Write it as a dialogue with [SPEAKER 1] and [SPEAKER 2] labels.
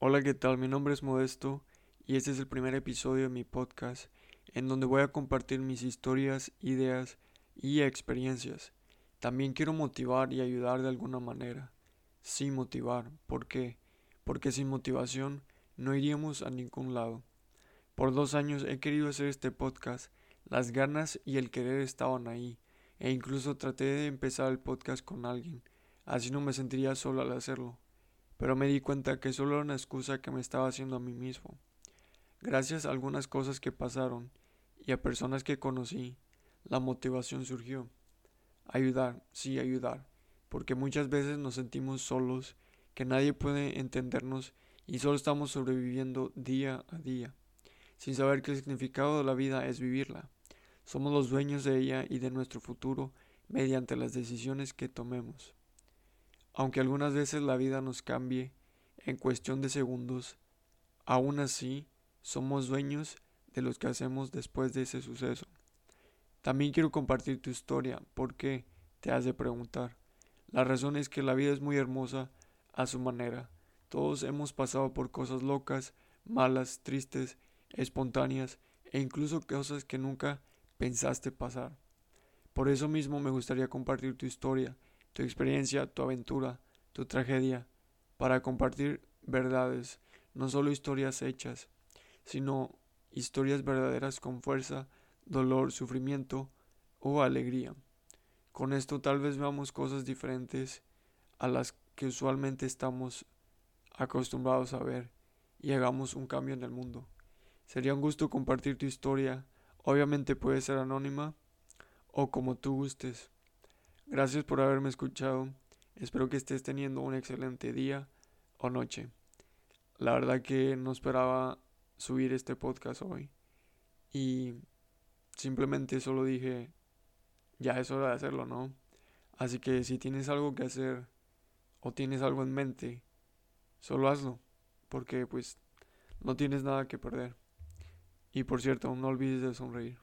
[SPEAKER 1] Hola, ¿qué tal? Mi nombre es Modesto y este es el primer episodio de mi podcast en donde voy a compartir mis historias, ideas y experiencias. También quiero motivar y ayudar de alguna manera. Sí, motivar. ¿Por qué? Porque sin motivación no iríamos a ningún lado. Por dos años he querido hacer este podcast, las ganas y el querer estaban ahí, e incluso traté de empezar el podcast con alguien, así no me sentiría solo al hacerlo pero me di cuenta que solo era una excusa que me estaba haciendo a mí mismo. Gracias a algunas cosas que pasaron y a personas que conocí, la motivación surgió. Ayudar, sí, ayudar, porque muchas veces nos sentimos solos, que nadie puede entendernos y solo estamos sobreviviendo día a día, sin saber que el significado de la vida es vivirla. Somos los dueños de ella y de nuestro futuro mediante las decisiones que tomemos. Aunque algunas veces la vida nos cambie en cuestión de segundos, aún así somos dueños de lo que hacemos después de ese suceso. También quiero compartir tu historia, ¿por qué? Te has de preguntar. La razón es que la vida es muy hermosa a su manera. Todos hemos pasado por cosas locas, malas, tristes, espontáneas e incluso cosas que nunca pensaste pasar. Por eso mismo me gustaría compartir tu historia tu experiencia, tu aventura, tu tragedia, para compartir verdades, no solo historias hechas, sino historias verdaderas con fuerza, dolor, sufrimiento o alegría. Con esto tal vez veamos cosas diferentes a las que usualmente estamos acostumbrados a ver y hagamos un cambio en el mundo. Sería un gusto compartir tu historia, obviamente puede ser anónima o como tú gustes. Gracias por haberme escuchado. Espero que estés teniendo un excelente día o noche. La verdad que no esperaba subir este podcast hoy. Y simplemente solo dije, ya es hora de hacerlo, ¿no? Así que si tienes algo que hacer o tienes algo en mente, solo hazlo. Porque pues no tienes nada que perder. Y por cierto, no olvides de sonreír.